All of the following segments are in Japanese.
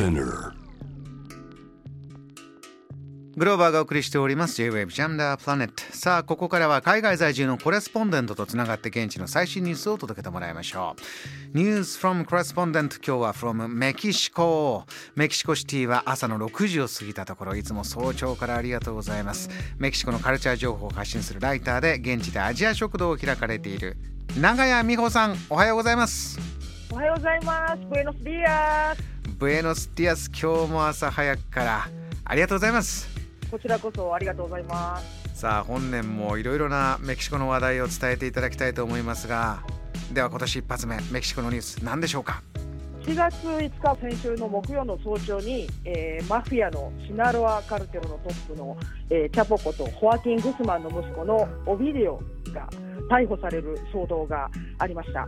Spinner. グローバーがお送りしております。J-Wave Jam the Planet さあここからは海外在住のコレスポンデントとつながって現地の最新ニュースを届けてもらいましょう。News from Correspondent 今日は from メキシコメキシコシティは朝の6時を過ぎたところいつも早朝からありがとうございます。メキシコのカルチャー情報を発信するライターで現地でアジア食堂を開かれている長谷美穂さんおはようございます。おはようございます。 Buenos días。 Buenos días 今日も朝早くから。ありがとうございます。こちらこそありがとうございます。さあ本年もいろいろなメキシコの話題を伝えていただきたいと思いますが。では今年一発目メキシコのニュース何でしょうか？4月5日先週の木曜の早朝に、えーマフィアのシナロアカルテルのトップの、えーチャポことホアキン・グスマンの息子のオビディオが逮捕される騒動がありました。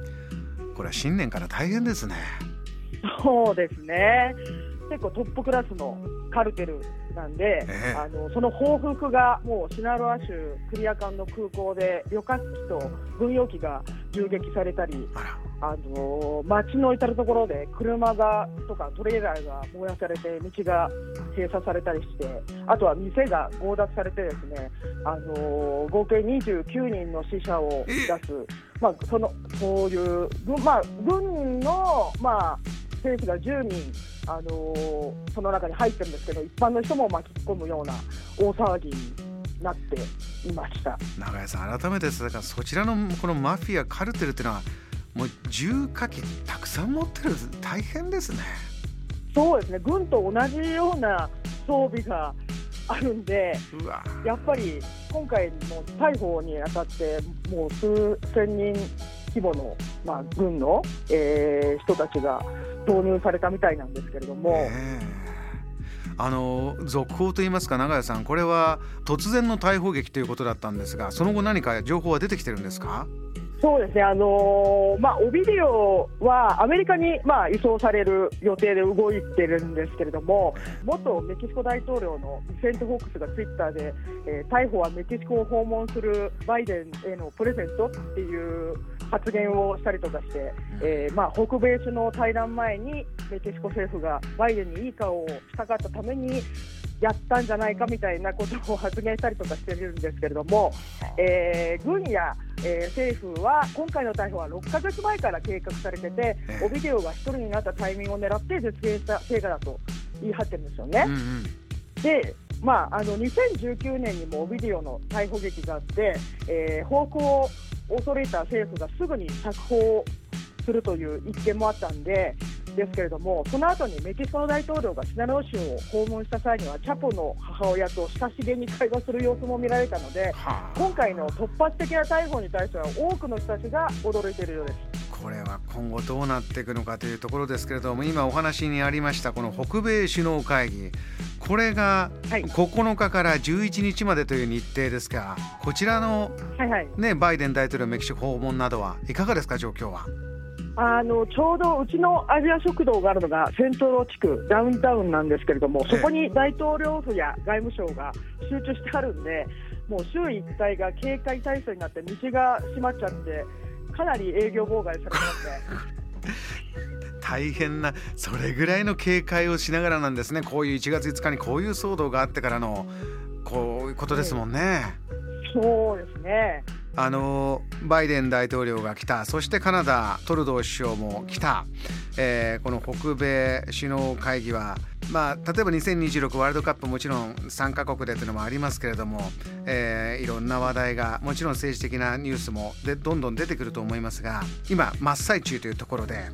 これは新年から大変ですねそうですね。結構トップクラスのカルテルなんで、ええ。あのその報復がもうシナロア州クリアカンの空港で旅客機と軍用機が銃撃されたり、あの街の至る所で車がとかトレーラーが燃やされて道が閉鎖されたりしてあとは店が強奪されてですね、あの合計29人の死者を出す、まあ、そのそういう軍,、まあ、軍の、まあ、兵士が10人、あのその中に入ってるんですけど一般の人も巻き込むような大騒ぎになっていました。長谷さん改めてですだからそちらのこのマフィアカルテルっていうのはもう銃火器たくさん持ってる大変ですね。そうですね。軍と同じような装備があるんで、やっぱり今回の逮捕にあたって、もう数千人規模の、まあ、軍の、えー人たちが投入されたみたいなんですけれども、ええ。あの続報といいますか長谷さんこれは突然の逮捕劇ということだったんですがその後何か情報は出てきてるんですか？そうですね、あのーまあ、オビディオはアメリカに、まあ、移送される予定で動いてるんですけれども、元メキシコ大統領のビセント・フォックスがツイッターで、えー逮捕はメキシコを訪問するバイデンへのプレゼントっていう発言をしたりとかして、えーまあ、北米首脳対談前にメキシコ政府がバイデンにいい顔をしたかったために、やったんじゃないかみたいなことを発言したりとかしてるんですけれども、えー軍や、えー政府は今回の逮捕は6ヶ月前から計画されててええ、オビデオが1人になったタイミングを狙って実現した成果だと言い張ってるんですよね。うんうん。で、まあ、あの2019年にもオビデオの逮捕劇があって、えー、方向を恐れた政府がすぐに釈放するという一件もあったんで、ですけれども、その後にメキシコの大統領がシナロー州を訪問した際には、チャポの母親と親しげに会話する様子も見られたので、はあ今回の突発的な逮捕に対しては、多くの人たちが驚いているようです。これは今後どうなっていくのかというところですけれども今お話にありましたこの北米首脳会議。これがはい。9日から11日までという日程ですがこちらの、ね、バイデン大統領メキシコ訪問などはいかがですか状況は？あのちょうどうちのアジア食堂があるのがセントロ地区、ダウンタウンなんですけれども、そこに大統領府や外務省が集中してあるんで、もう周囲一帯が警戒態勢になって、道が閉まっちゃって、かなり営業妨害されてますね。大変なそれぐらいの警戒をしながらなんですねこういう1月5日にこういう騒動があってからのこういうことですもんね。そうですね。あのバイデン大統領が来た。そしてカナダトルドー首相も来た、えーこの北米首脳会議は、まあ、例えば2026ワールドカップもちろん3カ国でというのもありますけれども、えーいろんな話題がもちろん政治的なニュースもでどんどん出てくると思いますが今真っ最中というところで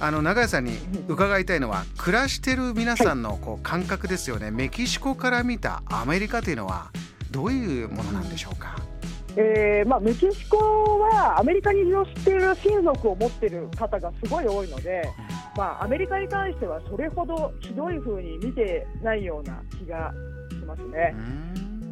あの長谷さんに伺いたいのは暮らしてる皆さんのこう感覚ですよね。メキシコから見たアメリカというのはどういうものなんでしょうか？えーまあ、メキシコはアメリカに利用している親族を持っている方がすごい多いので、まあ、アメリカに関してはそれほどひどい風に見てないような気がしますね。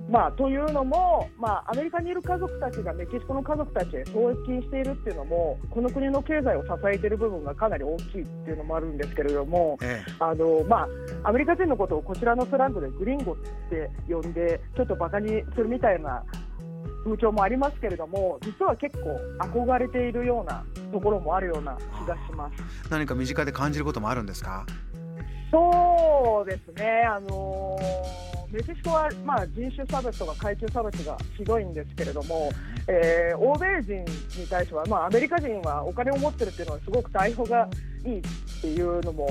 まあ、というのも、まあ、アメリカにいる家族たちがメキシコの家族たちへ送金しているっていうのもこの国の経済を支えている部分がかなり大きいっていうのもあるんですけれどもええ。あの、まあ、アメリカ人のことをこちらのスラングでグリンゴって呼んでちょっとバカにするみたいな風潮もありますけれども実は結構憧れているようなところもあるような気がします。何か身近で感じることもあるんですか？そうですね、あのー、メキシコは、まあ、人種差別とか階級差別がひどいんですけれども、えー、欧米人に対しては、まあ、アメリカ人はお金を持ってるっていうのはすごく対応がいいっていうのも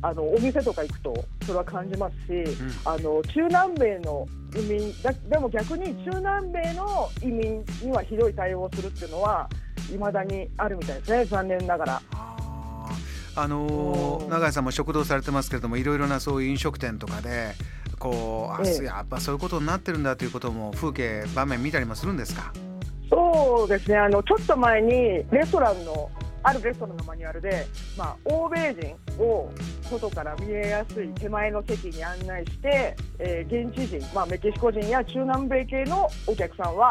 あのお店とか行くとそれは感じますし、うん、あの中南米の移民だでも逆に中南米の移民にはひどい対応をするっていうのはいまだにあるみたいですね残念ながら。あの永井さんも食堂されてますけれどもいろいろなそういう飲食店とかでこう、ええ、やっぱそういうことになってるんだということも風景場面見たりもするんですか？そうですね。あのちょっと前にレストランのあるレストランのマニュアルで、まあ、欧米人を外から見えやすい手前の席に案内して、えー、現地人、まあ、メキシコ人や中南米系のお客さんは、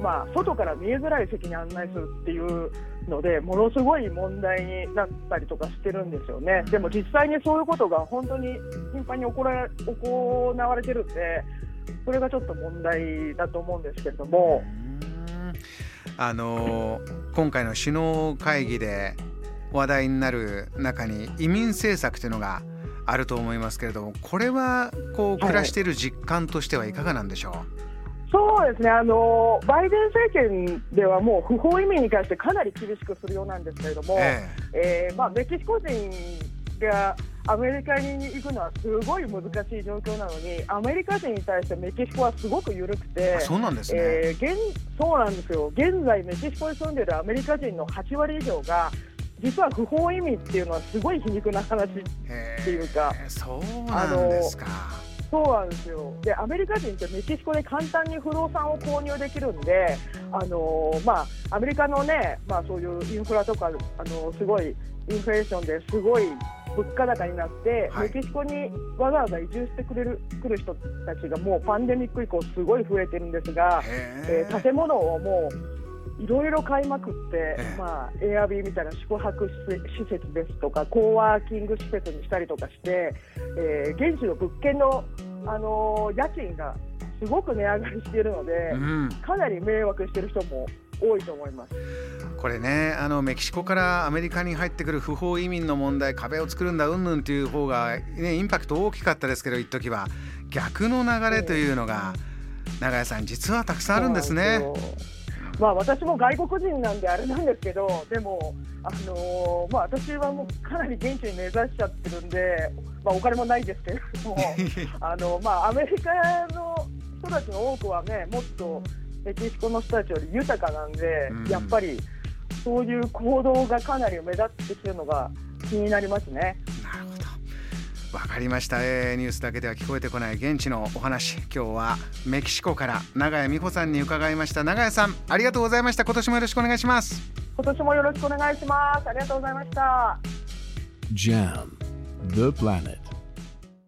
まあ、外から見えづらい席に案内するっていうのでものすごい問題になったりとかしてるんですよね。でも実際にそういうことが本当に頻繁に行行われてるんでそれがちょっと問題だと思うんですけれども。あの今回の首脳会議で話題になる中に移民政策というのがあると思いますけれどもこれはこう暮らしている実感としてはいかがなんでしょう、はい、そうですね。あのバイデン政権ではもう不法移民に関してかなり厳しくするようなんですけれども、えー、えー、まあ、メキシコ人がアメリカに行くのはすごい難しい状況なのにアメリカ人に対してメキシコはすごく緩くてそうなんですね、えー、現そうなんですよ。現在メキシコに住んでいるアメリカ人の8割以上が実は不法移民っていうのはすごい皮肉な話っていうかそうなんですか。そうなんですよ。でアメリカ人ってメキシコで簡単に不動産を購入できるんで、あのー、まあ、アメリカのね、まあ、そういうインフラとか、あのー、すごいインフレーションですごい物価高になって、はい、メキシコにわざわざ移住してくれる来る人たちがもうパンデミック以降すごい増えてるんですが、えー、建物をもういろいろ買いまくって、まあ、エアビーみたいな宿泊施設ですとかコーワーキング施設にしたりとかして、えー、現地の物件の、あのー、家賃がすごく値上がりしているので、うん、かなり迷惑している人も多いと思います。これねあのメキシコからアメリカに入ってくる不法移民の問題壁を作るんだうんぬんという方が、ね、インパクト大きかったですけど一時は。逆の流れというのが、長屋さん実はたくさんあるんですね。まあ、私も外国人なんであれなんですけどでも、あのー、まあ、私はもうかなり現地に根ざしちゃってるんで、まあ、お金もないですけれども あの、まあ、アメリカの人たちの多くはねもっとメキシコの人たちより豊かなんで、うん、やっぱりそういう行動がかなり目立ってきてるのが気になりますね。なるほど。わかりました、えー、ニュースだけでは聞こえてこない現地のお話。今日はメキシコから長谷美穂さんに伺いました。長谷さんありがとうございました。今年もよろしくお願いします。今年もよろしくお願いします。ありがとうございました。JAM The Planet